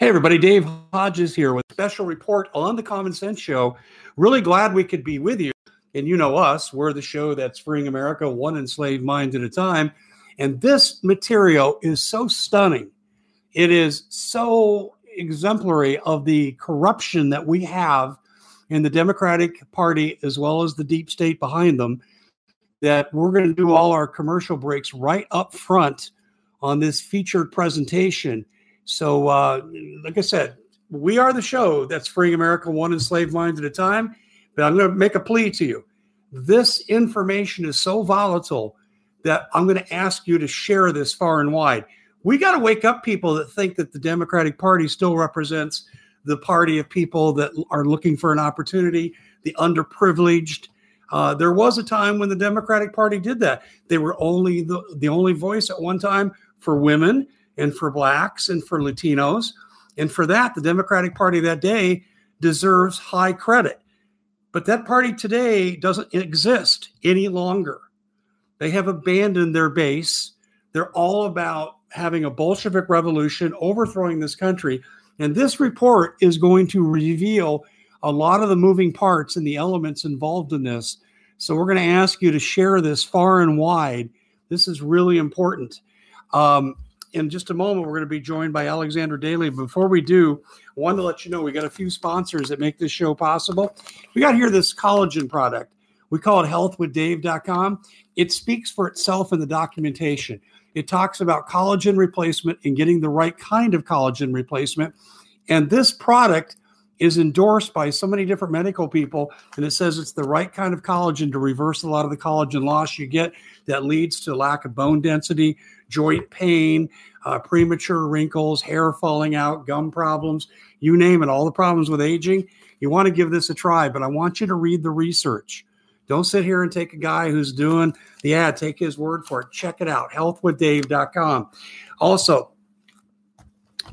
Hey, everybody, Dave Hodges here with special report on the Common Sense Show. Really glad we could be with you. And you know us, we're the show that's freeing America one enslaved mind at a time. And this material is so stunning. It is so exemplary of the corruption that we have in the Democratic Party as well as the deep state behind them that we're going to do all our commercial breaks right up front on this featured presentation so, uh, like I said, we are the show that's freeing America one enslaved mind at a time. But I'm going to make a plea to you. This information is so volatile that I'm going to ask you to share this far and wide. We got to wake up people that think that the Democratic Party still represents the party of people that are looking for an opportunity, the underprivileged. Uh, there was a time when the Democratic Party did that. They were only the, the only voice at one time for women and for blacks and for Latinos. And for that, the Democratic Party that day deserves high credit. But that party today doesn't exist any longer. They have abandoned their base. They're all about having a Bolshevik revolution, overthrowing this country. And this report is going to reveal a lot of the moving parts and the elements involved in this. So we're going to ask you to share this far and wide. This is really important. Um, in just a moment, we're going to be joined by Alexandra Daly. Before we do, I wanted to let you know we got a few sponsors that make this show possible. We got here this collagen product. We call it healthwithdave.com. It speaks for itself in the documentation. It talks about collagen replacement and getting the right kind of collagen replacement. And this product is endorsed by so many different medical people, and it says it's the right kind of collagen to reverse a lot of the collagen loss you get that leads to lack of bone density, joint pain, uh, premature wrinkles, hair falling out, gum problems, you name it, all the problems with aging. You want to give this a try, but I want you to read the research. Don't sit here and take a guy who's doing the ad, take his word for it. Check it out, healthwithdave.com. Also,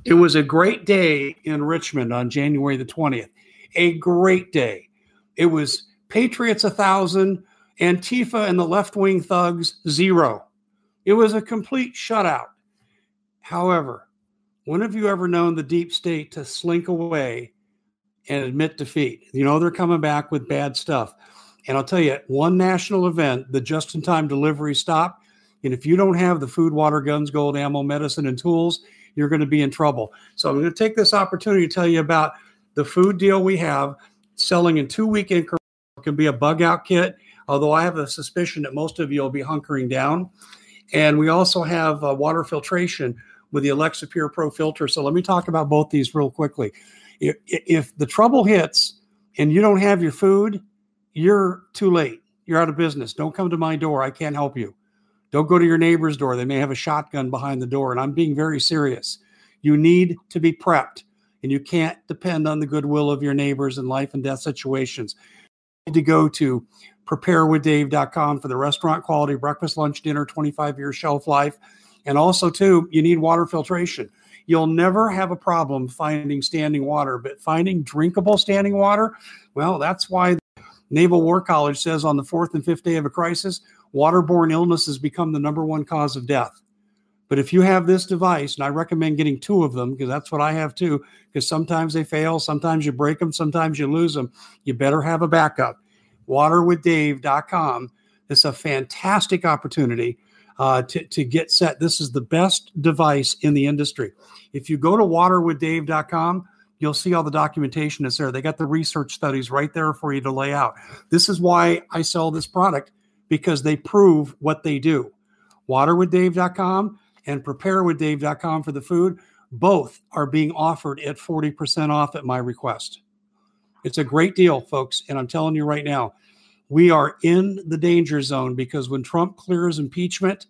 it was a great day in Richmond on January the 20th. A great day. It was Patriots a thousand, Antifa and the left wing thugs zero. It was a complete shutout. However, when have you ever known the deep state to slink away and admit defeat? You know, they're coming back with bad stuff. And I'll tell you, one national event, the just in time delivery stop. And if you don't have the food, water, guns, gold, ammo, medicine, and tools, you're going to be in trouble. So I'm going to take this opportunity to tell you about the food deal we have selling in two week increments. It can be a bug out kit, although I have a suspicion that most of you will be hunkering down. And we also have uh, water filtration with the Alexa Pure Pro filter. So let me talk about both these real quickly. If, if the trouble hits and you don't have your food, you're too late. You're out of business. Don't come to my door. I can't help you. Don't go to your neighbor's door. They may have a shotgun behind the door. And I'm being very serious. You need to be prepped, and you can't depend on the goodwill of your neighbors in life and death situations. You need to go to preparewithdave.com for the restaurant quality breakfast, lunch, dinner, 25 year shelf life. And also, too, you need water filtration. You'll never have a problem finding standing water, but finding drinkable standing water, well, that's why the Naval War College says on the fourth and fifth day of a crisis, waterborne illness has become the number one cause of death. But if you have this device, and I recommend getting two of them because that's what I have too, because sometimes they fail, sometimes you break them, sometimes you lose them. You better have a backup waterwithdave.com. It's a fantastic opportunity uh, to, to get set. This is the best device in the industry. If you go to waterwithdave.com, you'll see all the documentation that's there. They got the research studies right there for you to lay out. This is why I sell this product because they prove what they do. Waterwithdave.com and preparewithdave.com for the food. Both are being offered at 40% off at my request. It's a great deal, folks. And I'm telling you right now, we are in the danger zone because when Trump clears impeachment,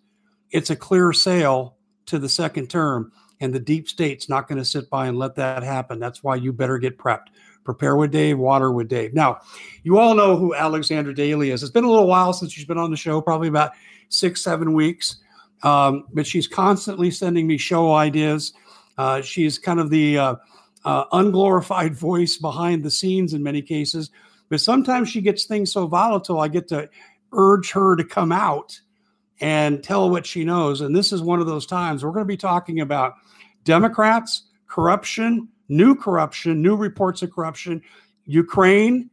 it's a clear sail to the second term. And the deep state's not going to sit by and let that happen. That's why you better get prepped. Prepare with Dave, water with Dave. Now, you all know who Alexandra Daly is. It's been a little while since she's been on the show, probably about six, seven weeks. Um, but she's constantly sending me show ideas. Uh, she's kind of the uh, uh, unglorified voice behind the scenes in many cases. But sometimes she gets things so volatile, I get to urge her to come out and tell what she knows. And this is one of those times we're going to be talking about Democrats corruption, new corruption, new reports of corruption, Ukraine,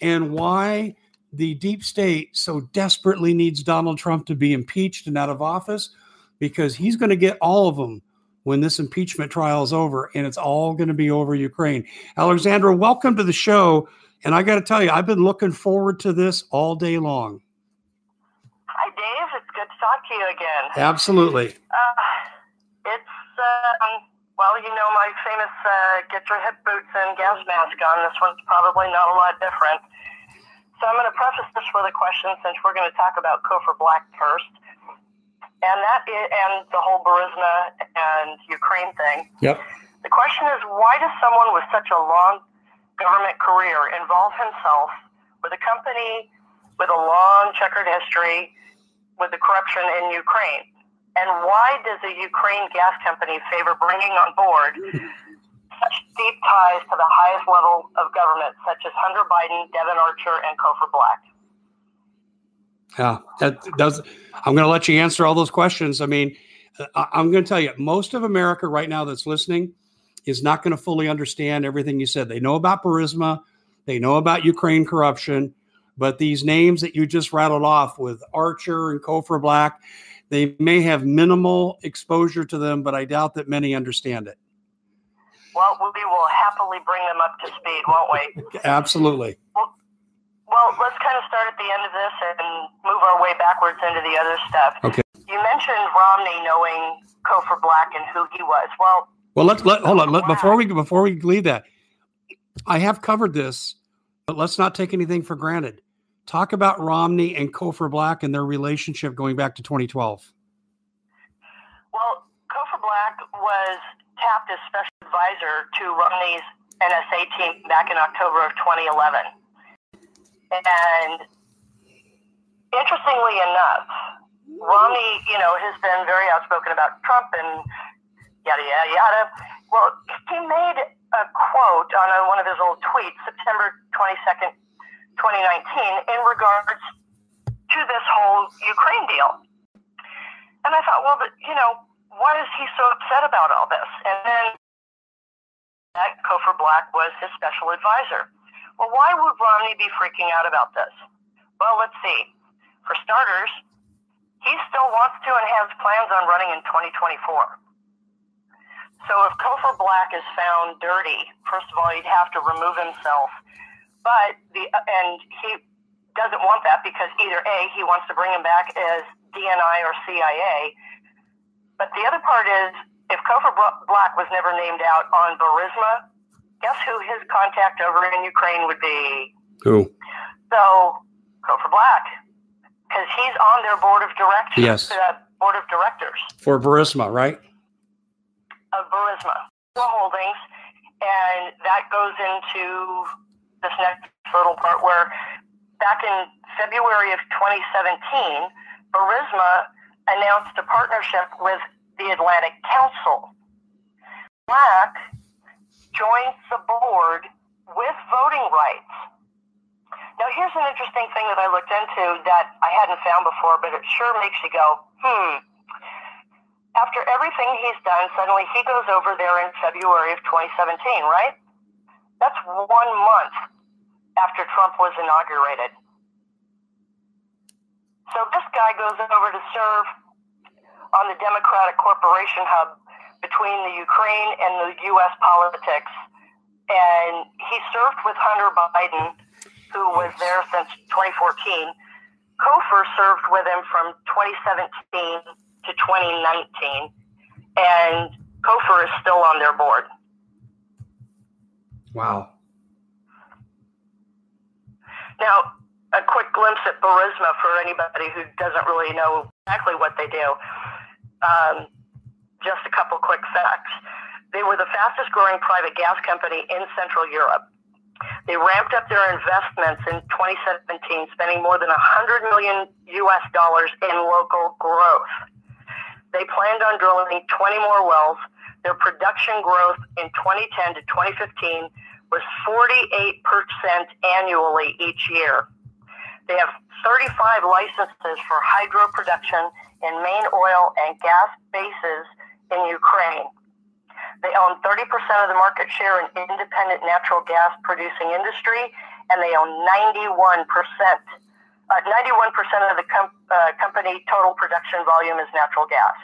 and why the deep state so desperately needs Donald Trump to be impeached and out of office because he's going to get all of them when this impeachment trial is over and it's all going to be over Ukraine. Alexandra, welcome to the show. And I got to tell you, I've been looking forward to this all day long. Hi, Dave. It's good to talk to you again. Absolutely. Uh, it's, uh, um, well, you know my famous uh, get your hip boots and gas mask on. This one's probably not a lot different. So I'm going to preface this with a question since we're going to talk about Cofer Black first. And that is, and the whole Burisma and Ukraine thing. Yep. The question is, why does someone with such a long government career involve himself with a company with a long checkered history with the corruption in Ukraine? And why does a Ukraine gas company favor bringing on board such deep ties to the highest level of government, such as Hunter Biden, Devon Archer, and Cofer Black? Yeah, that does. I'm going to let you answer all those questions. I mean, I'm going to tell you, most of America right now that's listening is not going to fully understand everything you said. They know about Burisma, they know about Ukraine corruption, but these names that you just rattled off with Archer and Cofer Black, they may have minimal exposure to them, but I doubt that many understand it. Well, we will happily bring them up to speed, won't we? Absolutely. Well, well, let's kind of start at the end of this and move our way backwards into the other stuff. Okay. You mentioned Romney knowing Cofer Black and who he was. Well, well, let's let hold on. Let, before we before we leave that, I have covered this, but let's not take anything for granted. Talk about Romney and Cofer Black and their relationship going back to 2012. Well, Cofer Black was tapped as special advisor to Romney's NSA team back in October of 2011. And interestingly enough, Romney, you know, has been very outspoken about Trump and yada, yada, yada. Well, he made a quote on a, one of his old tweets, September 22nd, 2019, in regards to this whole Ukraine deal. And I thought, well, but, you know, why is he so upset about all this? And then that Cofer Black was his special advisor. Well, why would Romney be freaking out about this? Well, let's see. For starters, he still wants to and has plans on running in 2024. So if Cofer Black is found dirty, first of all, he'd have to remove himself. But the and he doesn't want that because either A, he wants to bring him back as DNI or CIA. But the other part is if Cofer Black was never named out on Burisma, guess who his contact over in Ukraine would be? Who? So, Cofer Black, because he's on their board of directors. Yes. Uh, board of directors. For Burisma, right? Of Burisma. Holdings. And that goes into this next little part where back in February of 2017, Burisma announced a partnership with the Atlantic Council. Black joins the board with voting rights. Now, here's an interesting thing that I looked into that I hadn't found before, but it sure makes you go, hmm. After everything he's done, suddenly he goes over there in February of 2017, right? That's one month after Trump was inaugurated. So this guy goes over to serve on the Democratic Corporation Hub between the Ukraine and the U.S. politics. And he served with Hunter Biden, who was there since 2014. Cofer served with him from 2017 to 2019, and Cofer is still on their board. Wow. Now, a quick glimpse at Burisma for anybody who doesn't really know exactly what they do. Um, just a couple quick facts. They were the fastest growing private gas company in Central Europe. They ramped up their investments in 2017, spending more than 100 million US dollars in local growth. They planned on drilling 20 more wells. Their production growth in 2010 to 2015 was 48% annually each year. They have 35 licenses for hydro production in main oil and gas bases in Ukraine. They own 30% of the market share in independent natural gas producing industry, and they own 91%. Uh, 91% of the com- uh, company total production volume is natural gas.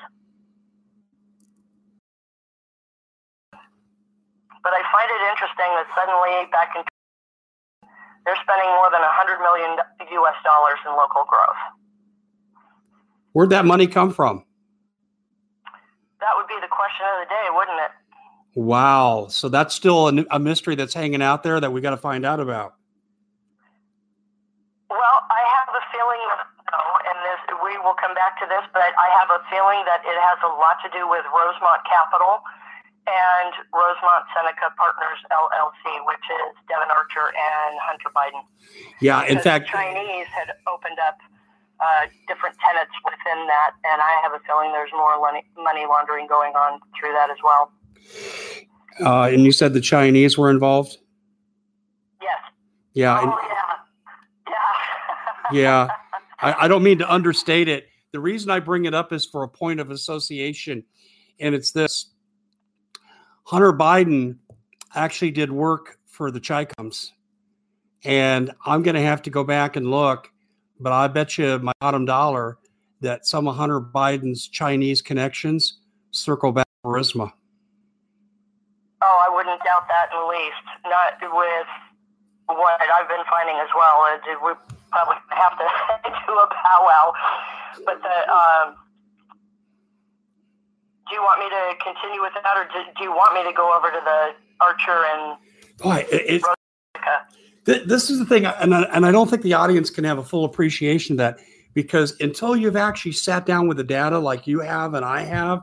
But I find it interesting that suddenly back in they're spending more than 100 million US dollars in local growth. Where'd that money come from? That would be the question of the day, wouldn't it? Wow. So that's still a, a mystery that's hanging out there that we got to find out about. Well, I have a feeling, and this we will come back to this, but I have a feeling that it has a lot to do with Rosemont Capital and Rosemont Seneca Partners LLC, which is Devon Archer and Hunter Biden. Yeah, in fact, Chinese had opened up uh, different tenants within that, and I have a feeling there's more money laundering going on through that as well. Uh, and you said the Chinese were involved? Yes. Yeah. Oh, yeah. Yeah. yeah. I, I don't mean to understate it. The reason I bring it up is for a point of association, and it's this Hunter Biden actually did work for the Chicoms. And I'm going to have to go back and look, but I bet you my bottom dollar that some of Hunter Biden's Chinese connections circle back to Burisma. Oh, I wouldn't doubt that in the least. Not with what I've been finding as well. We probably have to do a powwow. But the, um, do you want me to continue with that, or do, do you want me to go over to the Archer and? Boy, it, it, this is the thing, and I, and I don't think the audience can have a full appreciation of that because until you've actually sat down with the data like you have and I have,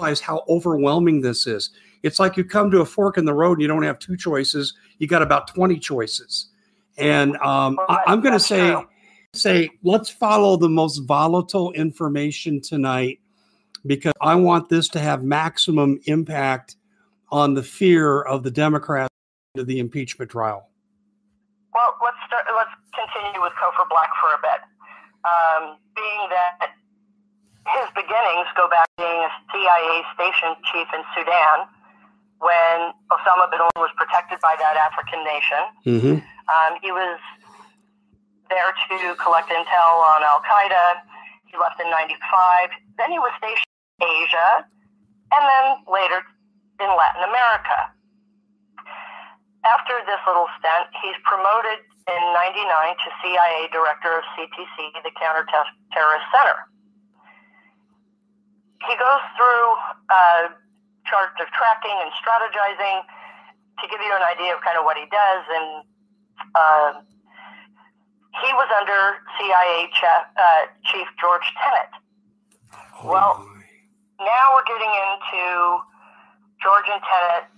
realize how overwhelming this is. It's like you come to a fork in the road and you don't have two choices. You got about 20 choices. And um, I, am going to say, say, let's follow the most volatile information tonight because I want this to have maximum impact on the fear of the Democrats to the impeachment trial. Well, let's start, let's continue with Cofer Black for a bit. Um, being that his beginnings go back being a CIA station chief in Sudan when Osama bin Laden was protected by that African nation. Mm-hmm. Um, he was there to collect intel on Al Qaeda. He left in 95. Then he was stationed in Asia and then later in Latin America. After this little stint, he's promoted in 99 to CIA Director of CTC, the Counter-Terrorist Center. He goes through uh, charts of tracking and strategizing to give you an idea of kind of what he does. And uh, he was under CIA uh, Chief George Tenet. Oh well, now we're getting into George and Tenet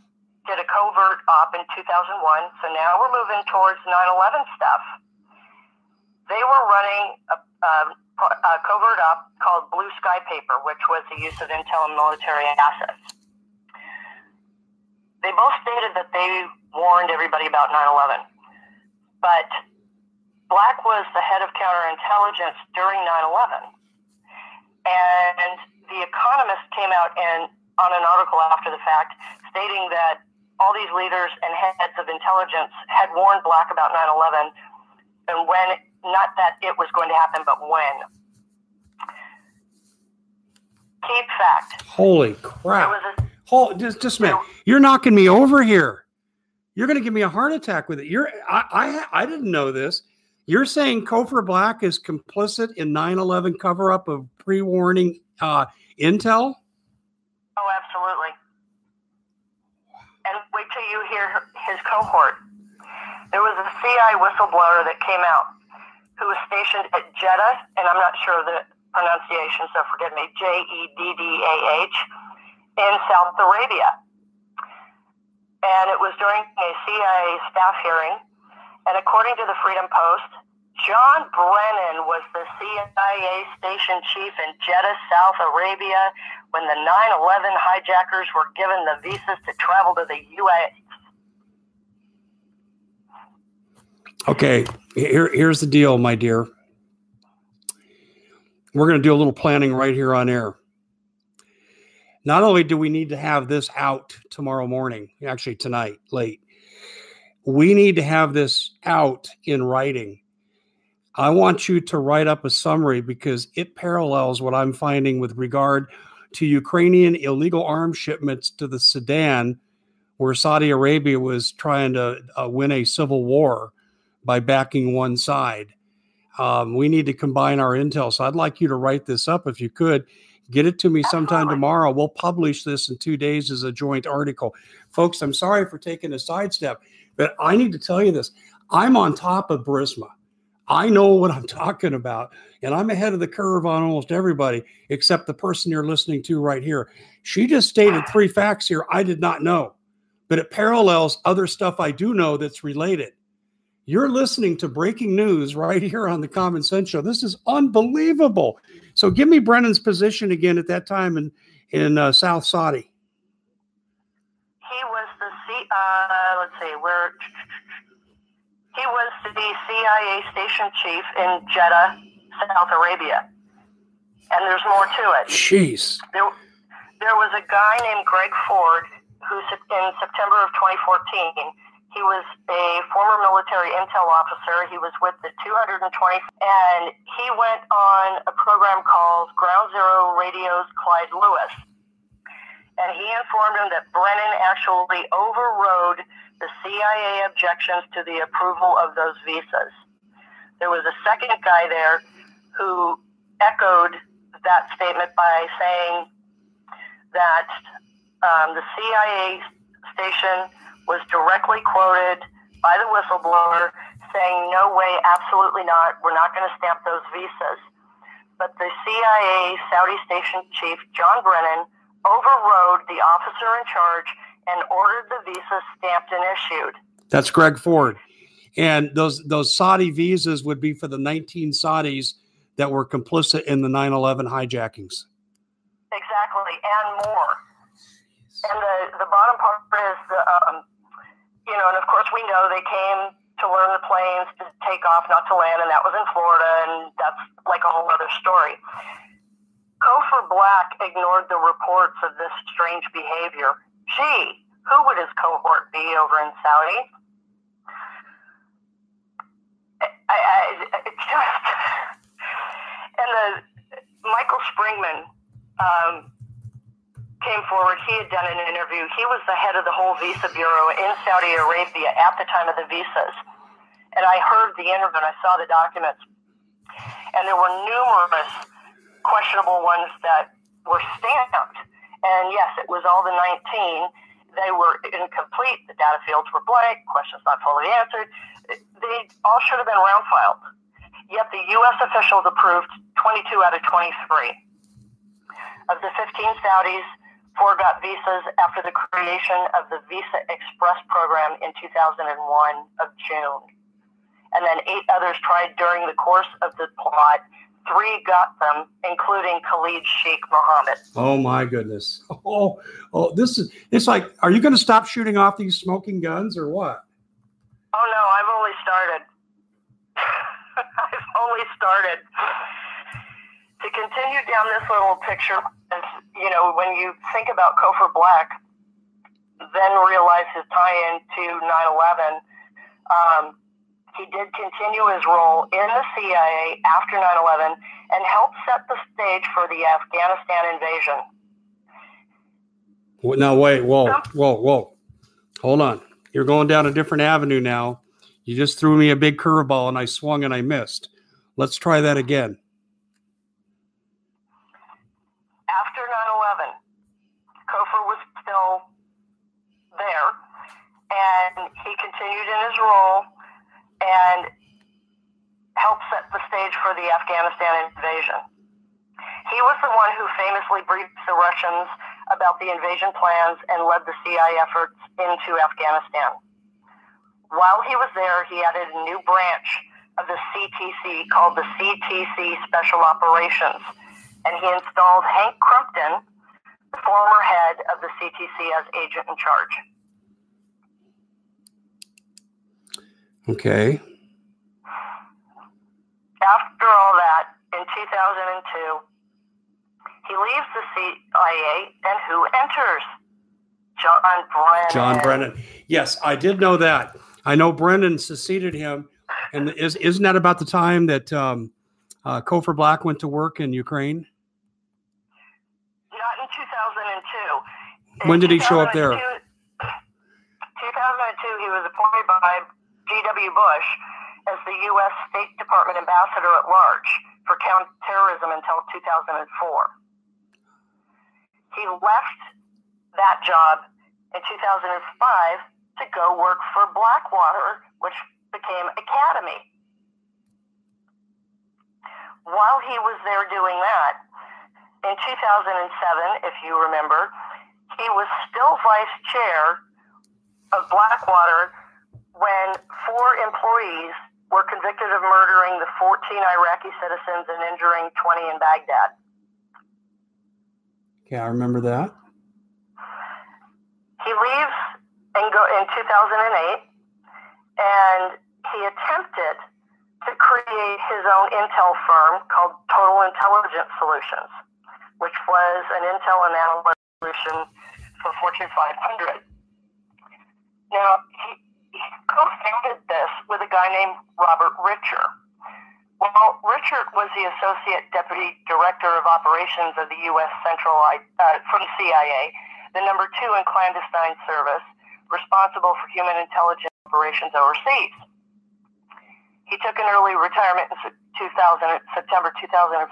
did a covert op in 2001. So now we're moving towards 9 11 stuff. They were running a, a, a covert op called Blue Sky Paper, which was the use of intel and military assets they both stated that they warned everybody about 9 11. But Black was the head of counterintelligence during 9 11. And The Economist came out and on an article after the fact stating that all these leaders and heads of intelligence had warned Black about 9 11 and when, not that it was going to happen, but when. Keep fact. Holy crap. A Hold just just a minute. You're knocking me over here. You're going to give me a heart attack with it. You're I I, I didn't know this. You're saying Cofer Black is complicit in 9/11 cover up of pre-warning uh, intel? Oh, absolutely. Wait till you hear his cohort. There was a CIA whistleblower that came out who was stationed at Jeddah, and I'm not sure of the pronunciation, so forgive me, J E D D A H in Saudi Arabia. And it was during a CIA staff hearing. And according to the Freedom Post, John Brennan was the CIA station chief in Jeddah, South Arabia, when the 9 11 hijackers were given the visas to travel to the U.S. Okay, here, here's the deal, my dear. We're going to do a little planning right here on air not only do we need to have this out tomorrow morning, actually tonight, late, we need to have this out in writing. I want you to write up a summary because it parallels what I'm finding with regard to Ukrainian illegal arms shipments to the Sudan, where Saudi Arabia was trying to uh, win a civil war by backing one side. Um, we need to combine our intel. So I'd like you to write this up if you could. Get it to me sometime tomorrow. We'll publish this in two days as a joint article. Folks, I'm sorry for taking a sidestep, but I need to tell you this. I'm on top of Burisma. I know what I'm talking about, and I'm ahead of the curve on almost everybody except the person you're listening to right here. She just stated three facts here I did not know, but it parallels other stuff I do know that's related. You're listening to breaking news right here on the Common Sense Show. This is unbelievable. So, give me Brennan's position again at that time in in uh, South Saudi. He was the C. Uh, let's see, where he was the CIA station chief in Jeddah, South Arabia. And there's more to it. Jeez. There, there was a guy named Greg Ford who, in September of 2014, he was a former military intel officer. He was with the 220, and he went on a program called Ground Zero Radio's Clyde Lewis. And he informed him that Brennan actually overrode the CIA objections to the approval of those visas. There was a second guy there who echoed that statement by saying that um, the CIA station was directly quoted by the whistleblower saying, no way, absolutely not, we're not going to stamp those visas. But the CIA Saudi station chief, John Brennan, overrode the officer in charge and ordered the visa stamped and issued. That's Greg Ford. And those those Saudi visas would be for the 19 Saudis that were complicit in the 9/11 hijackings. Exactly, and more. And the the bottom part is the um, you know, and of course we know they came to learn the planes to take off, not to land, and that was in Florida, and that's like a whole other story. Cofer Black ignored the reports of this strange behavior. Gee, who would his cohort be over in Saudi? I, I, it just and the Michael Springman um, came forward. He had done an interview. He was the head of the whole visa bureau in Saudi Arabia at the time of the visas. And I heard the interview and I saw the documents. And there were numerous questionable ones that were stamped. And yes, it was all the 19. They were incomplete. The data fields were blank. Questions not fully answered. They all should have been round filed. Yet the U.S. officials approved 22 out of 23. Of the 15 Saudis, Four got visas after the creation of the Visa Express program in 2001 of June. And then eight others tried during the course of the plot. Three got them, including Khalid Sheikh Mohammed. Oh my goodness! Oh, oh, this is. It's like, are you going to stop shooting off these smoking guns or what? Oh no, I've only started. I've only started to continue down this little picture, you know, when you think about Cofer Black, then realize his tie-in to 9/11. Um, he did continue his role in the CIA after 9/11 and helped set the stage for the Afghanistan invasion. Now wait, whoa, whoa, whoa, hold on. You're going down a different avenue now. You just threw me a big curveball and I swung and I missed. Let's try that again. still there, and he continued in his role and helped set the stage for the Afghanistan invasion. He was the one who famously briefed the Russians about the invasion plans and led the CIA efforts into Afghanistan. While he was there, he added a new branch of the CTC called the CTC Special Operations, and he installed Hank Crumpton the former head of the CTC as agent in charge. Okay. After all that, in 2002, he leaves the CIA, and who enters? John Brennan. John Brennan. Yes, I did know that. I know Brennan succeeded him, and is isn't that about the time that um, uh, Cofer Black went to work in Ukraine? Not in 2002. When did he show up there? 2002, he was appointed by G.W. Bush as the U.S. State Department ambassador at large for counterterrorism until 2004. He left that job in 2005 to go work for Blackwater, which became Academi. While he was there doing that, in 2007, if you remember, he was still vice chair of Blackwater when four employees were convicted of murdering the 14 Iraqi citizens and injuring 20 in Baghdad. Yeah, I remember that. He leaves and go in 2008, and he attempted to create his own intel firm called Total Intelligence Solutions, which was an intel and analytics solution for Fortune 500. Now, he co-founded this with a guy named Robert Richer. Well, Richer was the Associate Deputy Director of Operations of the U.S. Central uh, from CIA, the number two in clandestine service, responsible for human intelligence operations overseas. He took an early retirement in 2000, September 2005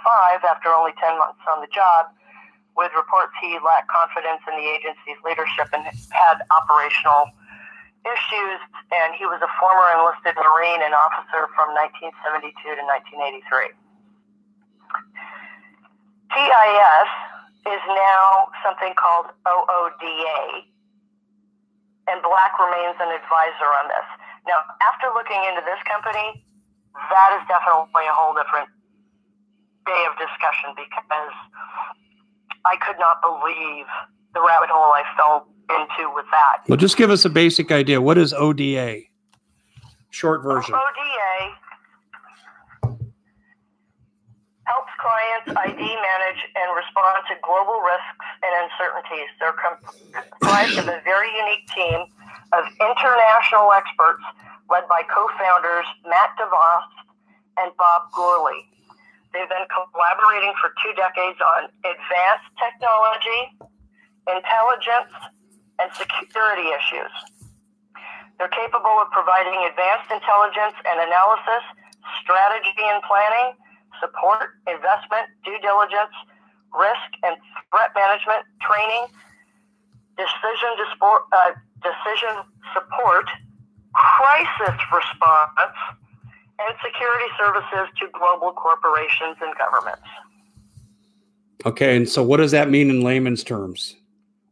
after only 10 months on the job, with reports he lacked confidence in the agency's leadership and had operational issues. And he was a former enlisted Marine and officer from 1972 to 1983. TIS is now something called OODA, and Black remains an advisor on this. Now, after looking into this company, that is definitely a whole different day of discussion because I could not believe the rabbit hole I fell into with that. Well, just give us a basic idea. What is OODA? Short version. OODA helps clients ID, manage, and respond to global risks and uncertainties. They're comprised of a very unique team of international experts led by co-founders Matt Devost and Bob Gourley. They've been collaborating for two decades on advanced technology, intelligence, and security issues. They're capable of providing advanced intelligence and analysis, strategy and planning, support, investment, due diligence, risk and threat management, training, decision, uh, decision support, crisis response, and security services to global corporations and governments. Okay, and so what does that mean in layman's terms?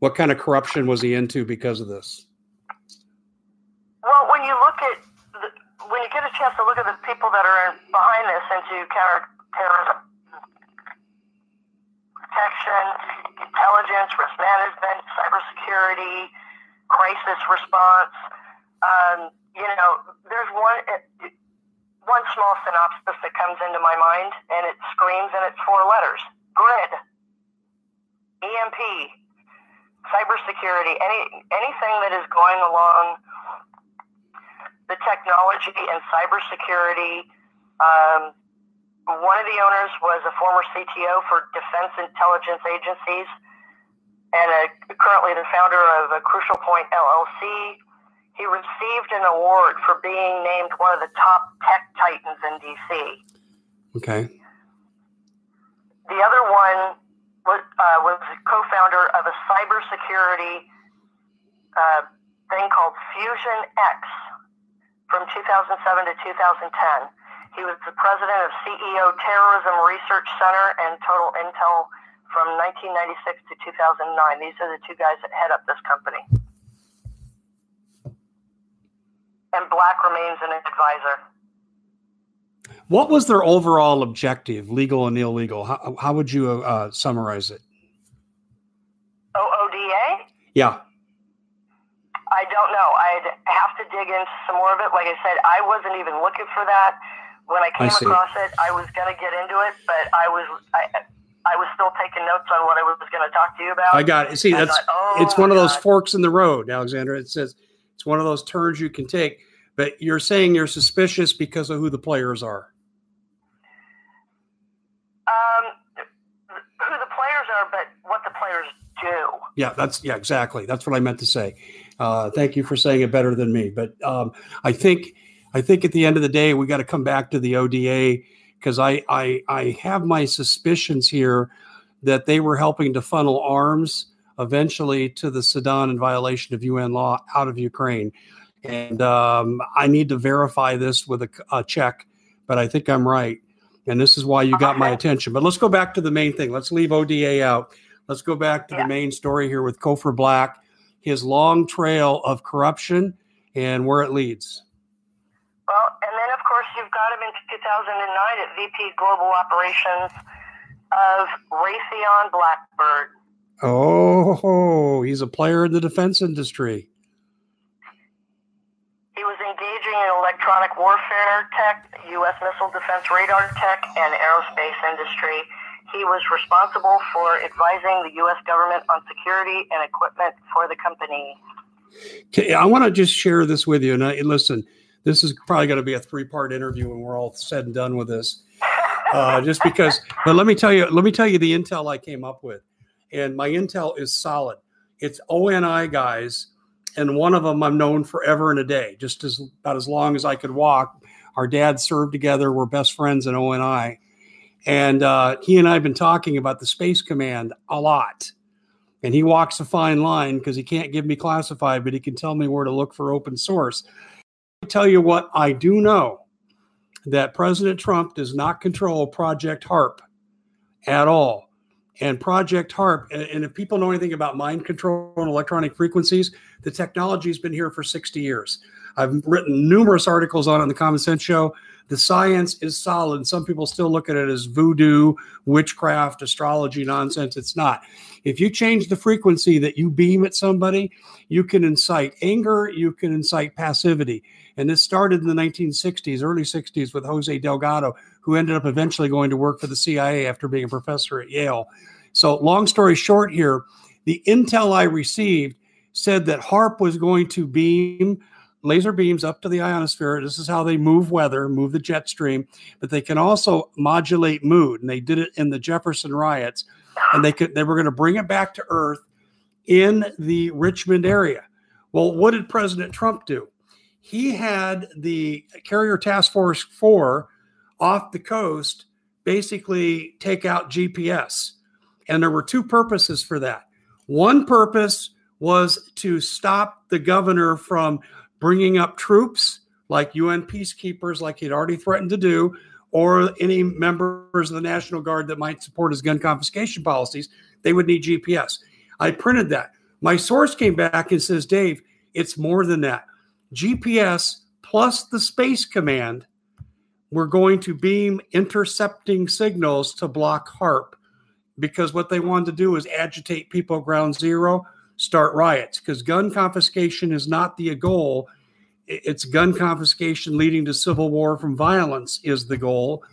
What kind of corruption was he into because of this? Well, when you look at the, when you get a chance to look at the people that are behind this into counterterrorism protection, intelligence, risk management, cybersecurity, crisis response. Um, you know, there's one one small synopsis that comes into my mind, and it screams, and it's four letters: grid, EMP, cybersecurity, any anything that is going along the technology and cybersecurity. Um, one of the owners was a former CTO for Defense Intelligence Agencies and a, currently the founder of a Crucial Point LLC. He received an award for being named one of the top tech titans in DC. Okay. The other one was, uh, was co-founder of a cybersecurity uh, thing called Fusion X from 2007 to 2010. He was the president of CEO Terrorism Research Center and Total Intel from 1996 to 2009. These are the two guys that head up this company. And Black remains an advisor. What was their overall objective, legal and illegal? How, how would you uh, summarize it? OODA? Yeah. I don't know. I'd have to dig into some more of it. Like I said, I wasn't even looking for that. When I came I across it, I was going to get into it, but I was I, I was still taking notes on what I was going to talk to you about. I got it. See, that's thought, oh, it's one of those forks in the road, Alexandra. It says it's one of those turns you can take. But you're saying you're suspicious because of who the players are. Um, who the players are, but what the players do. Yeah, that's yeah, exactly. That's what I meant to say. Uh, thank you for saying it better than me. But um, I think I think at the end of the day, we got to come back to the OODA because I, I I have my suspicions here that they were helping to funnel arms eventually to the Sudan in violation of UN law out of Ukraine. And um, I need to verify this with a, a, check, but I think I'm right. And this is why you got my attention. But let's go back to the main thing. Let's leave OODA out. Let's go back to yeah. the main story here with Cofer Black, his long trail of corruption and where it leads. Well, and then of course you've got him in 2009 at VP Global Operations of Raytheon Blackbird. Oh, he's a player in the defense industry. He was engaging in electronic warfare tech, U.S. missile defense radar tech, and aerospace industry. He was responsible for advising the U.S. government on security and equipment for the company. Okay, I want to just share this with you. And, I, listen, this is probably going to be a three part interview when we're all said and done with this. Uh, just because, but let me tell you, let me tell you the intel I came up with. And my intel is solid. It's ONI guys and one of them I'm known forever and a day, just as about as long as I could walk. Our dads served together. We're best friends in ONI. And uh, he and I have been talking about the Space Command a lot. And he walks a fine line because he can't give me classified, but he can tell me where to look for open source. I tell you what, I do know that President Trump does not control Project HAARP at all. And Project HAARP, and if people know anything about mind control and electronic frequencies, the technology has been here for 60 years. I've written numerous articles on it in the Common Sense Show. The science is solid. Some people still look at it as voodoo, witchcraft, astrology nonsense. It's not. If you change the frequency that you beam at somebody, you can incite anger, you can incite passivity. And this started in the 1960s, early 60s, with Jose Delgado, who ended up eventually going to work for the CIA after being a professor at Yale. So, long story short, here, the intel I received said that HAARP was going to beam laser beams up to the ionosphere. This is how they move weather, move the jet stream, but they can also modulate mood. And they did it in the Jefferson riots. And they could they were going to bring it back to Earth in the Richmond area. Well, what did President Trump do? He had the Carrier Task Force 4 off the coast basically take out GPS. And there were two purposes for that. One purpose was to stop the governor from bringing up troops like UN peacekeepers, like he'd already threatened to do, or any members of the National Guard that might support his gun confiscation policies. They would need GPS. I printed that. My source came back and says, Dave, it's more than that. GPS plus the Space Command, we're going to beam intercepting signals to block HAARP because what they wanted to do is agitate people ground zero, start riots because gun confiscation is not the goal. It's gun confiscation leading to civil war from violence is the goal.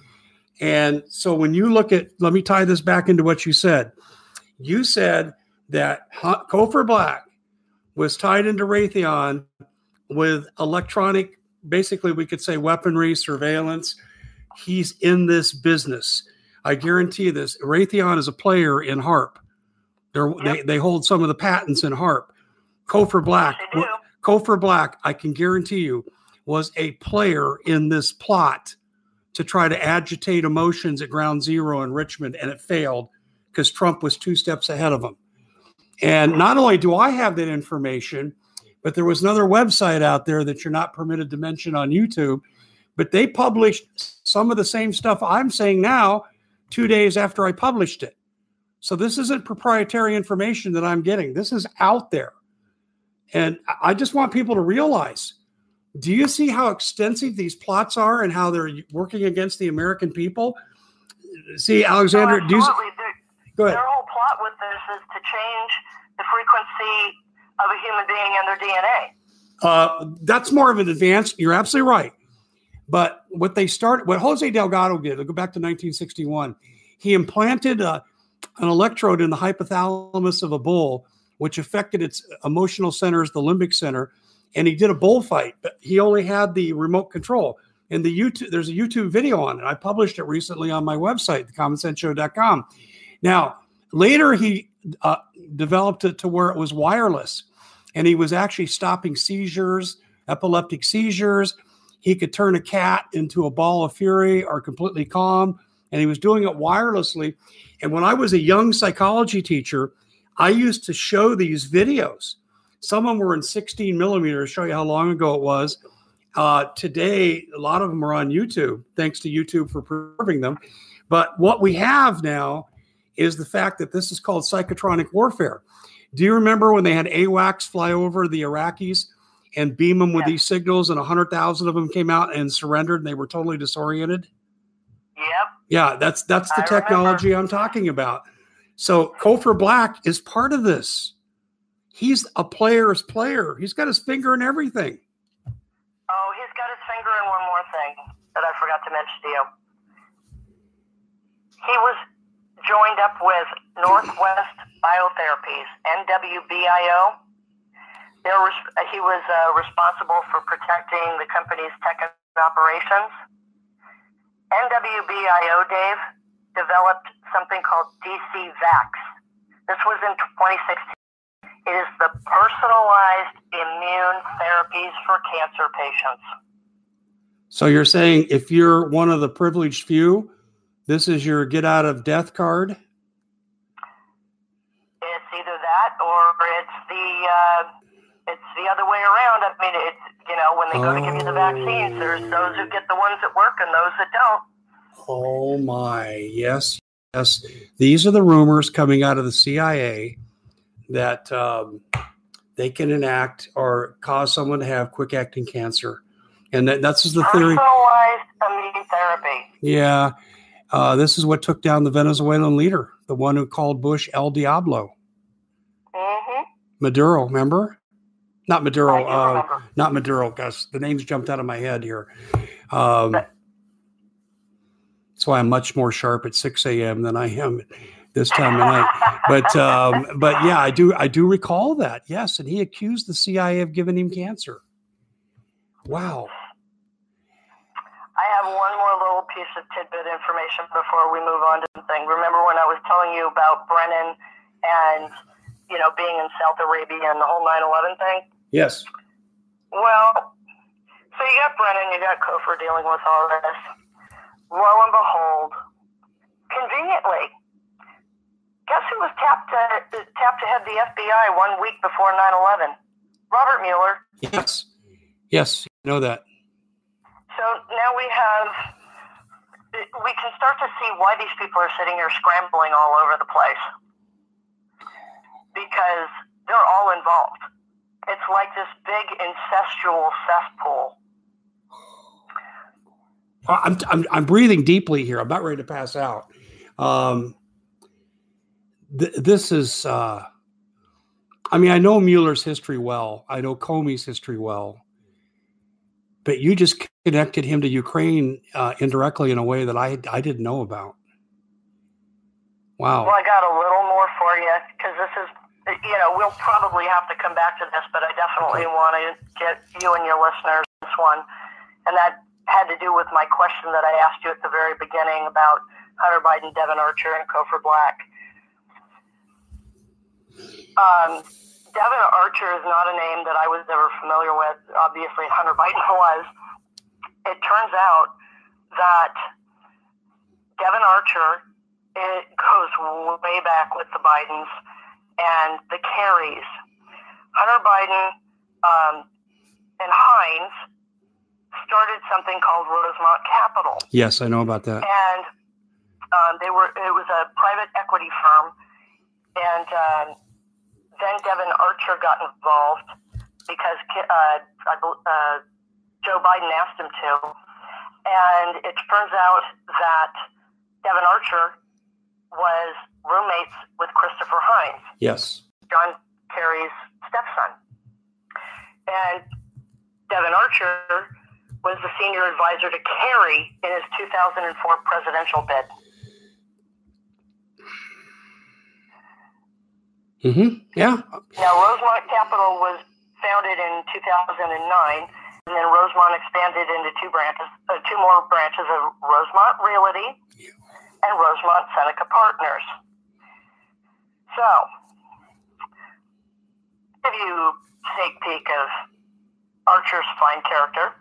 And so when you look at, let me tie this back into what you said. You said that Cofer Black was tied into Raytheon with electronic, basically, we could say weaponry, surveillance. He's in this business. I guarantee this. Raytheon is a player in HAARP. Yep. They they hold some of the patents in HAARP. Cofer Black, Cofer Black, I can guarantee you, was a player in this plot to try to agitate emotions at Ground Zero in Richmond, and it failed because Trump was two steps ahead of him. And not only do I have that information, but there was another website out there that you're not permitted to mention on YouTube, but they published some of the same stuff I'm saying now two days after I published it. So this isn't proprietary information that I'm getting. This is out there. And I just want people to realize do you see how extensive these plots are and how they're working against the American people? See, oh, Alexandra, oh, do you, go ahead. Their whole plot with this is to change the frequency of a human being and their DNA. Uh, that's more of an advance. You're absolutely right. But what they started, what Jose Delgado did, go back to 1961. He implanted a, an electrode in the hypothalamus of a bull, which affected its emotional centers, the limbic center, and he did a bullfight, but he only had the remote control. And the YouTube, there's a YouTube video on it. I published it recently on my website, thecommonsenseshow.com. Now, later he uh, developed it to where it was wireless, and he was actually stopping seizures, epileptic seizures. He could turn a cat into a ball of fury or completely calm, and he was doing it wirelessly. And when I was a young psychology teacher, I used to show these videos some of them were in 16 millimeters, show you how long ago it was. Uh, today, a lot of them are on YouTube, thanks to YouTube for preserving them. But what we have now is the fact that this is called psychotronic warfare. Do you remember when they had AWACS fly over the Iraqis and beam them with yeah. these signals, and 100,000 of them came out and surrendered, and they were totally disoriented? Yep. Yeah, that's that's the I technology remember. I'm talking about. So Cofer Black is part of this. He's a player's player. He's got his finger in everything. Oh, he's got his finger in one more thing that I forgot to mention to you. He was joined up with Northwest Biotherapies, NWBIO. There was, he was uh, responsible for protecting the company's tech operations. NWBIO, Dave, developed something called DCVax. This was in 2016. It is the personalized immune therapies for cancer patients. So you're saying if you're one of the privileged few, this is your get out of death card? It's either that or it's the uh, it's the other way around. I mean, it's you know when they go oh. to give you the vaccines, there's those who get the ones that work and those that don't. Oh my, yes, yes. These are the rumors coming out of the CIA that um, they can enact or cause someone to have quick acting cancer. And that, that's the theory. Personalized immune therapy. Yeah. Uh, this is what took down the Venezuelan leader, the one who called Bush El Diablo. Mm-hmm. Maduro, remember? Not Maduro. Uh, not Maduro, Gus. The names jumped out of my head here. Um, that's why I'm much more sharp at 6 a.m. than I am this time of night. But um, but yeah, I do I do recall that. Yes, and he accused the CIA of giving him cancer. Wow. I have one more little piece of tidbit information before we move on to the thing. Remember when I was telling you about Brennan and you know being in Saudi Arabia and the whole 9/11 thing? Yes. Well, so you got Brennan, you got Cofer dealing with all this. Lo and behold, conveniently, Guess who was tapped to, tapped to head the FBI one week before 9 11? Robert Mueller. Yes. Yes, I know that. So now we have, we can start to see why these people are sitting here scrambling all over the place. Because they're all involved. It's like this big incestual cesspool. I'm, I'm, I'm breathing deeply here. I'm about ready to pass out. Um, th- this is uh, I mean, I know Mueller's history well. I know Comey's history well. But you just connected him to Ukraine uh, indirectly in a way that I I didn't know about. Wow. Well, I got a little more for you because this is, you know, we'll probably have to come back to this, but I definitely okay. want to get you and your listeners this one. And that had to do with my question that I asked you at the very beginning about Hunter Biden, Devon Archer, and Cofer Black. Um, Devon Archer is not a name that I was ever familiar with. Obviously, Hunter Biden was. It turns out that Devon Archer it goes way back with the Bidens and the Kerrys. Hunter Biden um, and Heinz started something called Rosemont Capital. Yes, I know about that. And um, they were it was a private equity firm, and um, then Devon Archer got involved because uh, uh, Joe Biden asked him to. And it turns out that Devon Archer was roommates with Christopher Heinz. Yes. John Kerry's stepson. And Devon Archer was the senior advisor to Kerry in his 2004 presidential bid. Mm-hmm. Yeah. Now, Rosemont Capital was founded in 2009, and then Rosemont expanded into two branches, uh, two more branches of Rosemont Realty and Rosemont Seneca Partners. So, give you a sneak peek of Archer's fine character,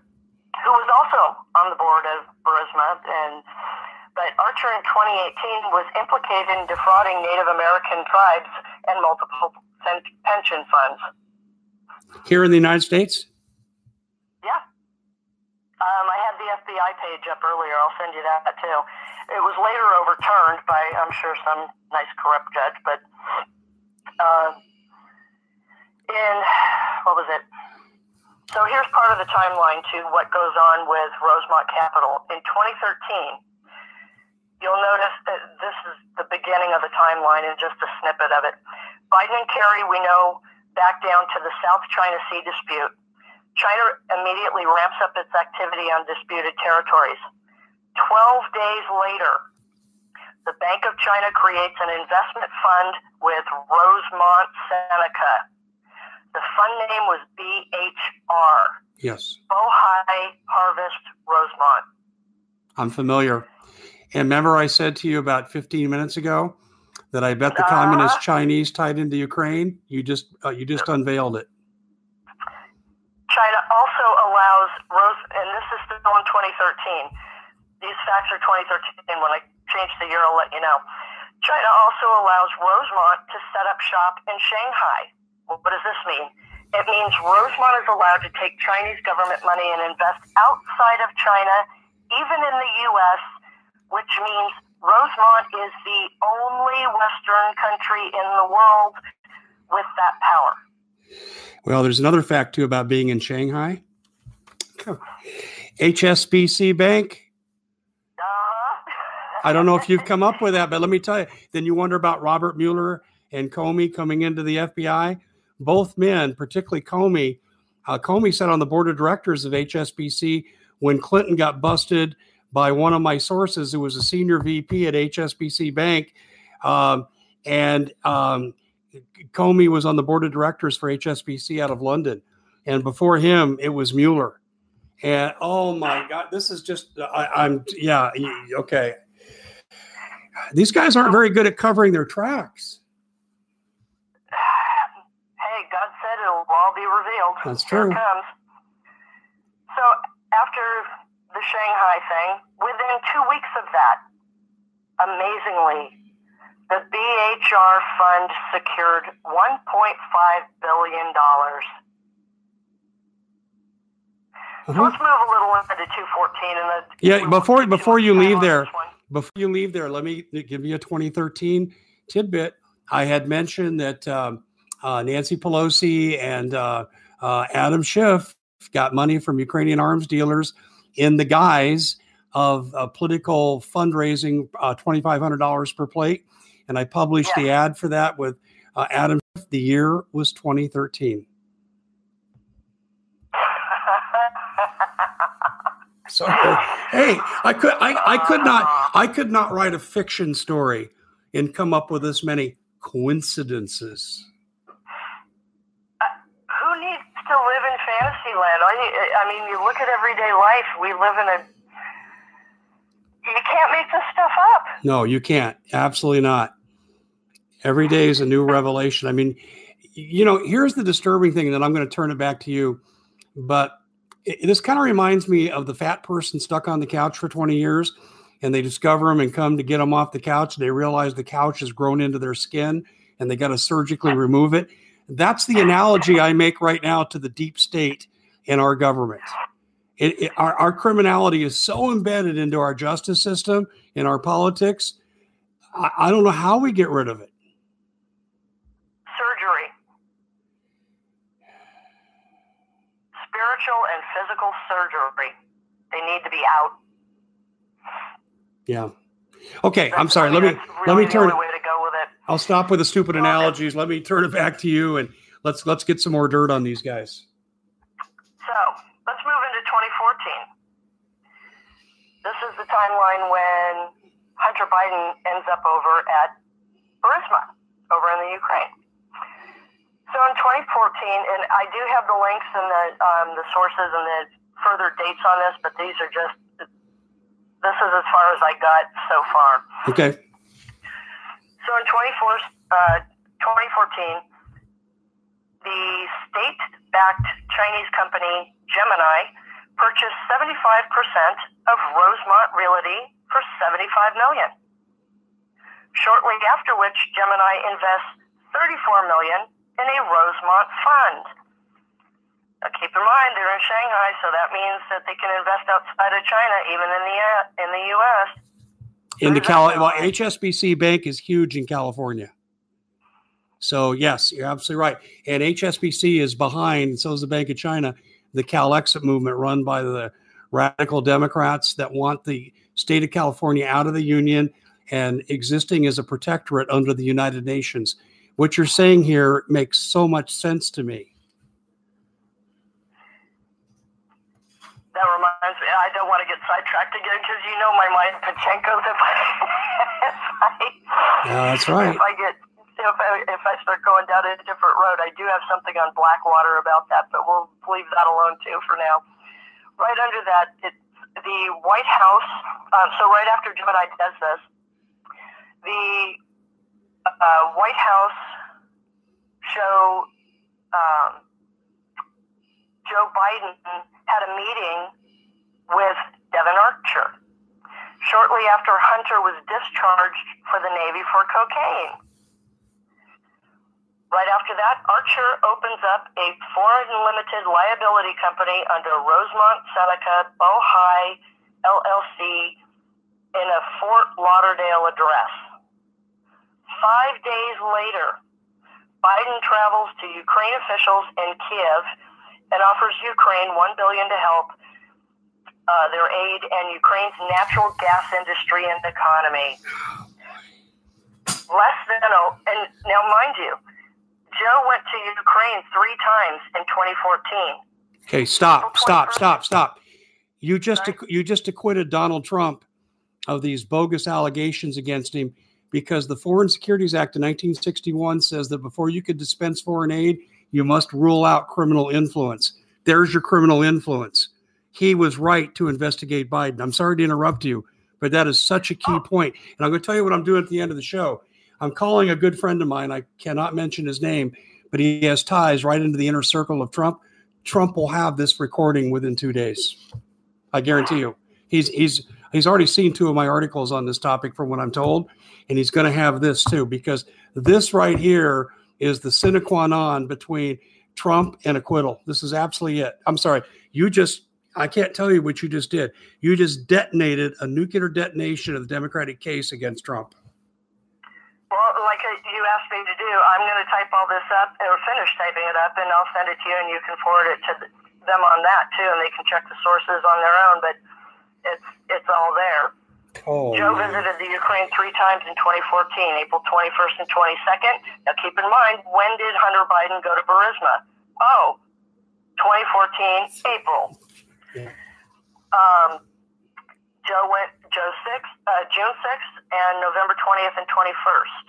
who was also on the board of Burisma, and but Archer in 2018 was implicated in defrauding Native American tribes and multiple pension funds. Here in the United States? Yeah. Um, I had the FBI page up earlier. I'll send you that too. It was later overturned by, I'm sure, some nice corrupt judge, but uh, in, what was it? So here's part of the timeline to what goes on with Rosemont Capital. In 2013, you'll notice that this is the beginning of the timeline and just a snippet of it. Biden and Kerry, we know, back down to the South China Sea dispute. China immediately ramps up its activity on disputed territories. Twelve days later, the Bank of China creates an investment fund with Rosemont Seneca. The fund name was BHR. Yes. Bohai Harvest Rosemont. I'm familiar. And remember, I said to you about 15 minutes ago that I bet the uh, communist Chinese tied into Ukraine. You just uh, you just unveiled it. China also allows Rose, and this is still in 2013. These facts are 2013. When I change the year, I'll let you know. China also allows Rosemont to set up shop in Shanghai. Well, what does this mean? It means Rosemont is allowed to take Chinese government money and invest outside of China, even in the U.S., which means Rosemont is the only Western country in the world with that power. Well, there's another fact too about being in Shanghai. HSBC Bank. Uh-huh. I don't know if you've come up with that, but let me tell you. Then you wonder about Robert Mueller and Comey coming into the FBI. Both men, particularly Comey, uh, Comey sat on the board of directors of HSBC when Clinton got busted by one of my sources who was a senior VP at HSBC Bank. Um, and um, Comey was on the board of directors for HSBC out of London. And before him, it was Mueller. And oh my God, this is just, I, am yeah, okay. These guys aren't very good at covering their tracks. Hey, God said it'll all be revealed. That's true. So after the Shanghai thing, within two weeks of that, amazingly, the BHR fund secured $1.5 billion. Uh-huh. let's move a little into 214 and the yeah before before you leave there before you leave there let me give you a 2013 tidbit i had mentioned that um, uh, nancy pelosi and uh, uh, adam schiff got money from ukrainian arms dealers in the guise of uh, political fundraising, uh, $2,500 per plate. And I published yeah. the ad for that with uh, Adam. The year was 2013. so hey, I could I, I could not I could not write a fiction story and come up with this many coincidences. Who needs to live in fantasy land. I, I mean, you look at everyday life. We live in a. You can't make this stuff up. No, you can't. Absolutely not. Every day is a new revelation. I mean, you know, here's the disturbing thing, and then I'm going to turn it back to you. But it, this kind of reminds me of the fat person stuck on the couch for 20 years, and they discover him and come to get him off the couch. They realize the couch has grown into their skin, and they got to surgically remove it that's the analogy I make right now to the deep state in our government. It, it, our, our criminality is so embedded into our justice system, in our politics. I, I don't know how we get rid of it. Surgery. Spiritual and physical surgery. They need to be out. Yeah. Okay, I'm sorry. Let me really let me turn. I'll stop with the stupid okay. analogies. Let me turn it back to you, and let's let's get some more dirt on these guys. So move into 2014. This is the timeline when Hunter Biden ends up over at Burisma, over in the Ukraine. So in 2014, and I do have the links and the um, the sources and the further dates on this, but these are just this is as far as I got so far. Okay. So in 24, uh, 2014, the state-backed Chinese company Gemini purchased 75% of Rosemont Realty for 75 million. Shortly after which Gemini invests 34 million in a Rosemont fund. Now keep in mind they're in Shanghai, so that means that they can invest outside of China, even in the uh, in the U.S. In the Cal, well, HSBC Bank is huge in California. So yes, you're absolutely right. And HSBC is behind, so is the Bank of China, the Calexit movement run by the radical Democrats that want the state of California out of the union and existing as a protectorate under the United Nations. What you're saying here makes so much sense to me. That reminds me, I don't want to get sidetracked again because you know my mind Pachinkos if I, if I yeah, that's right. If I get if I, if I start going down a different road, I do have something on Blackwater about that, but we'll leave that alone too for now. Right under that, it's the White House. Uh, so right after Gemini does this, the uh, White House show um, Joe Biden had a meeting with Devon Archer shortly after Hunter was discharged for the Navy for cocaine. Right after that, Archer opens up a foreign limited liability company under Rosemont Seneca Bohai LLC in a Fort Lauderdale address. Five days later, Biden travels to Ukraine officials in Kiev and offers Ukraine one billion to help uh, their aid and Ukraine's natural gas industry and economy. Less than a, and now mind you, Joe went to Ukraine three times in 2014. Okay, stop, stop, stop, stop. You just you just acquitted Donald Trump of these bogus allegations against him because the Foreign Securities Act of 1961 says that before you could dispense foreign aid, you must rule out criminal influence. There's your criminal influence. He was right to investigate Biden. I'm sorry to interrupt you, but that is such a key oh. point. And I'm going to tell you what I'm doing at the end of the show. I'm calling a good friend of mine. I cannot mention his name, but he has ties right into the inner circle of Trump. Trump will have this recording within two days. I guarantee you. He's he's he's already seen two of my articles on this topic from what I'm told, and he's going to have this too because this right here is the sine qua non between Trump and acquittal. This is absolutely it. I'm sorry. You just I can't tell you what you just did. You just detonated a nuclear detonation of the Democratic case against Trump. Like you asked me to do, I'm going to type all this up or finish typing it up, and I'll send it to you, and you can forward it to them on that too, and they can check the sources on their own. But it's it's all there. Oh, Joe man. visited the Ukraine three times in 2014, April 21st and 22nd. Now keep in mind, when did Hunter Biden go to Burisma? Oh, 2014, April. Yeah. Um, Joe went Joe 6th, uh, June 6th, and November 20th and 21st.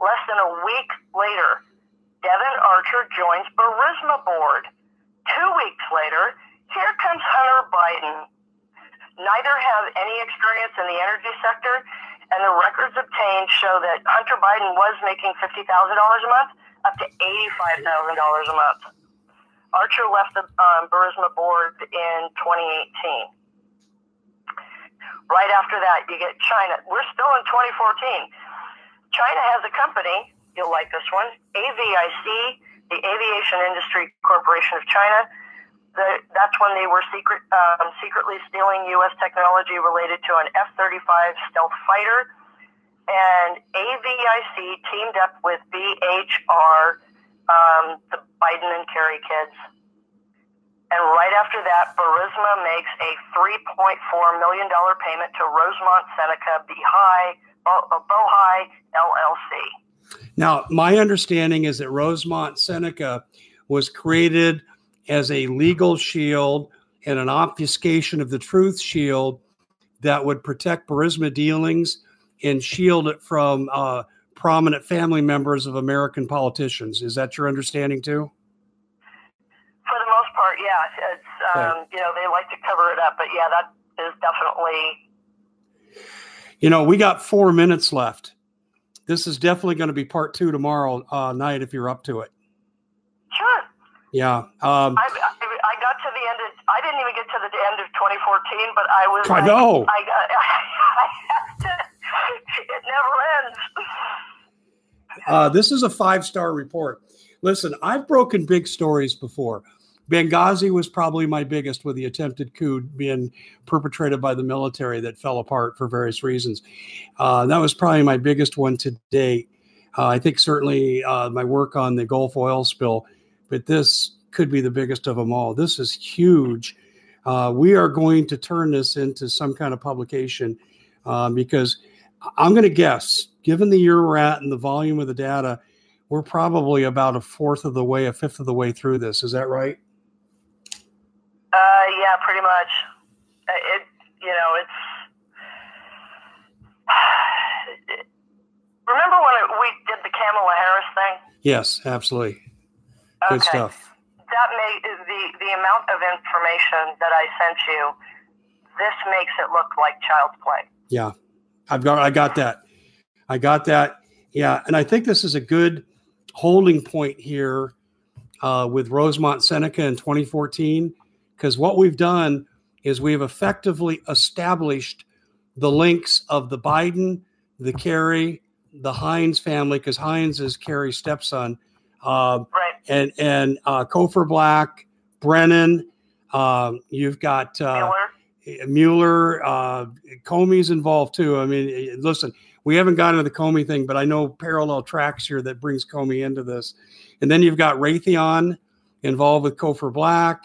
Less than a week later, Devon Archer joins Burisma board. Two weeks later, here comes Hunter Biden. Neither have any experience in the energy sector, and the records obtained show that Hunter Biden was making $50,000 a month up to $85,000 a month. Archer left the um, Burisma board in 2018. Right after that, you get China. We're still in 2014. China has a company, you'll like this one, AVIC, the Aviation Industry Corporation of China. The, that's when they were secret, um, secretly stealing U.S. technology related to an F 35 stealth fighter. And AVIC teamed up with BHR, um, the Biden and Kerry kids, and right after that, Burisma makes a $3.4 million payment to Rosemont Seneca Bohai, Bohai LLC. Now, my understanding is that Rosemont Seneca was created as a legal shield and an obfuscation of the truth shield that would protect Burisma dealings and shield it from uh, prominent family members of American politicians. Is that your understanding too? For the most part, yeah. It's um, okay. you know they like to cover it up, but yeah, that is definitely. You know, we got four minutes left. This is definitely going to be part two tomorrow uh, night if you're up to it. Sure. Yeah. Um, I, I, got to the end of. I didn't even get to the end of 2014, but I was. I know. I, got, I have to. It never ends. Uh, this is a five star report. Listen, I've broken big stories before. Benghazi was probably my biggest with the attempted coup being perpetrated by the military that fell apart for various reasons. Uh, that was probably my biggest one to date. Uh, I think certainly uh, my work on the Gulf oil spill, but this could be the biggest of them all. This is huge. Uh, we are going to turn this into some kind of publication uh, because I'm going to guess, given the year we're at and the volume of the data, we're probably about a fourth of the way, a fifth of the way through this. Is that right? Uh, yeah, pretty much. Uh, it, you know, it's. Remember when it, we did the Kamala Harris thing? Yes, absolutely. Good okay. stuff. That made the the amount of information that I sent you. This makes it look like child's play. Yeah, I've got I got that. I got that. Yeah, and I think this is a good holding point here uh, with Rosemont Seneca in 2014 because what we've done is we've effectively established the links of the Biden, the Kerry, the Heinz family, because Heinz is Kerry's stepson, uh, right. and and uh, Cofer Black, Brennan. Uh, you've got uh, Mueller. Mueller uh, Comey's involved too. I mean, listen, we haven't gotten to the Comey thing, but I know parallel tracks here that brings Comey into this. And then you've got Raytheon involved with Cofer Black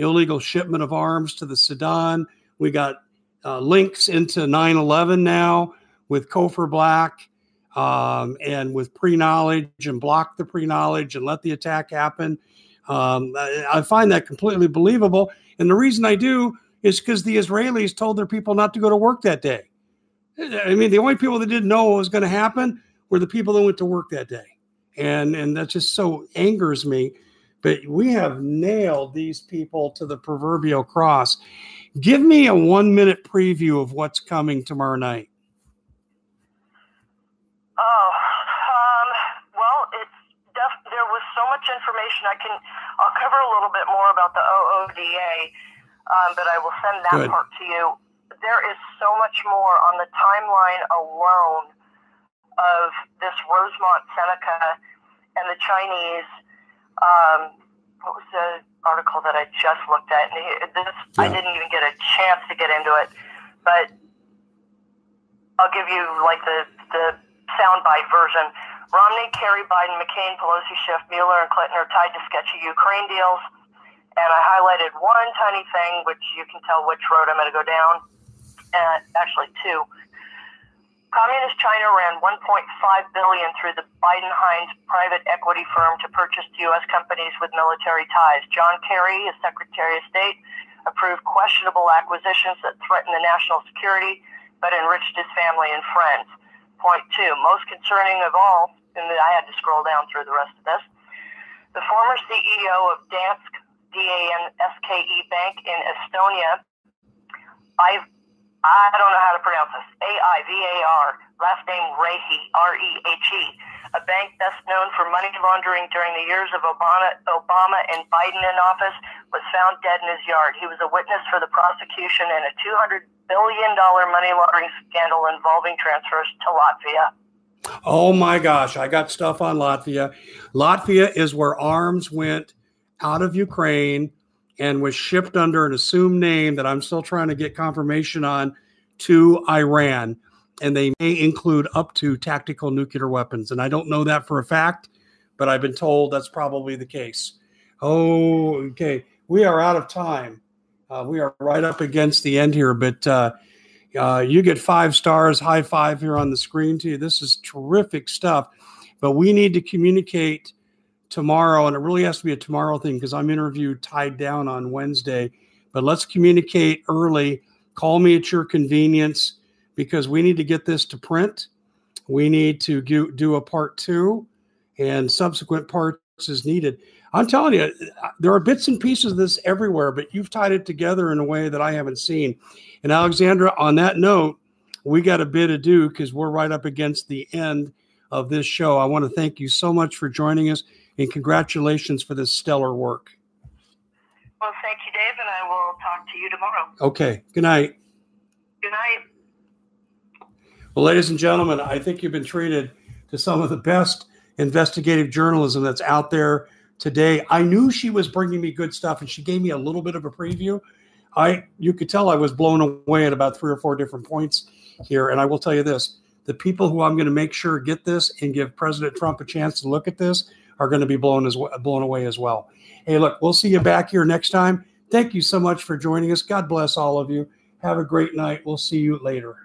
illegal shipment of arms to the Sudan. We got uh, links into 9 11 now with Cofer Black um, and with pre knowledge and block the pre knowledge and let the attack happen. Um, I, I find that completely believable. And the reason I do is because the Israelis told their people not to go to work that day. I mean, the only people that didn't know what was going to happen were the people that went to work that day. And, and that just so angers me but we have nailed these people to the proverbial cross. Give me a one minute preview of what's coming tomorrow night. Oh, um, well, it's def- there was so much information. I can I'll cover a little bit more about the OODA, um, but I will send that Good. part to you. There is so much more on the timeline alone of this Rosemont Seneca and the Chinese um, what was the article that I just looked at? And this, yeah. I didn't even get a chance to get into it, but I'll give you like the the soundbite version. Romney, Kerry, Biden, McCain, Pelosi, Schiff, Mueller, and Clinton are tied to sketchy Ukraine deals. And I highlighted one tiny thing, which you can tell which road I'm going to go down. And actually, two. Communist China ran 1.5 billion through the Biden-Heinz private equity firm to purchase U.S. companies with military ties. John Kerry, as Secretary of State, approved questionable acquisitions that threatened the national security, but enriched his family and friends. Point two, most concerning of all, and I had to scroll down through the rest of this. The former CEO of Danske D-A-N-S-K-E Bank in Estonia, I've I don't know how to pronounce this. A I V A R, last name Rehe, R E H E, a bank best known for money laundering during the years of Obama, Obama and Biden in office, was found dead in his yard. He was a witness for the prosecution in a $200 billion money laundering scandal involving transfers to Latvia. Oh my gosh, I got stuff on Latvia. Latvia is where arms went out of Ukraine and was shipped under an assumed name that I'm still trying to get confirmation on to Iran. And they may include up to tactical nuclear weapons. And I don't know that for a fact, but I've been told that's probably the case. Oh, okay. We are out of time. Uh, we are right up against the end here, but uh, uh, you get five stars, high five here on the screen to you. This is terrific stuff. But we need to communicate tomorrow, and it really has to be a tomorrow thing because I'm interviewed tied down on Wednesday. But let's communicate early. Call me at your convenience because we need to get this to print. we need to do, do a part two and subsequent parts as needed. I'm telling you, there are bits and pieces of this everywhere, but you've tied it together in a way that I haven't seen. And Alexandra, on that note, we got a bit to do because we're right up against the end of this show. I want to thank you so much for joining us and congratulations for this stellar work. Well, thank you, Dave, and I will talk to you tomorrow. Okay. Good night. Good night. Well, ladies and gentlemen, I think you've been treated to some of the best investigative journalism that's out there today. I knew she was bringing me good stuff, and she gave me a little bit of a preview. I you could tell I was blown away at about three or four different points here, and I will tell you this: the people who I'm going to make sure get this and give President Trump a chance to look at this are going to be blown as well, blown away as well. Hey, look, we'll see you back here next time. Thank you so much for joining us. God bless all of you. Have a great night. We'll see you later.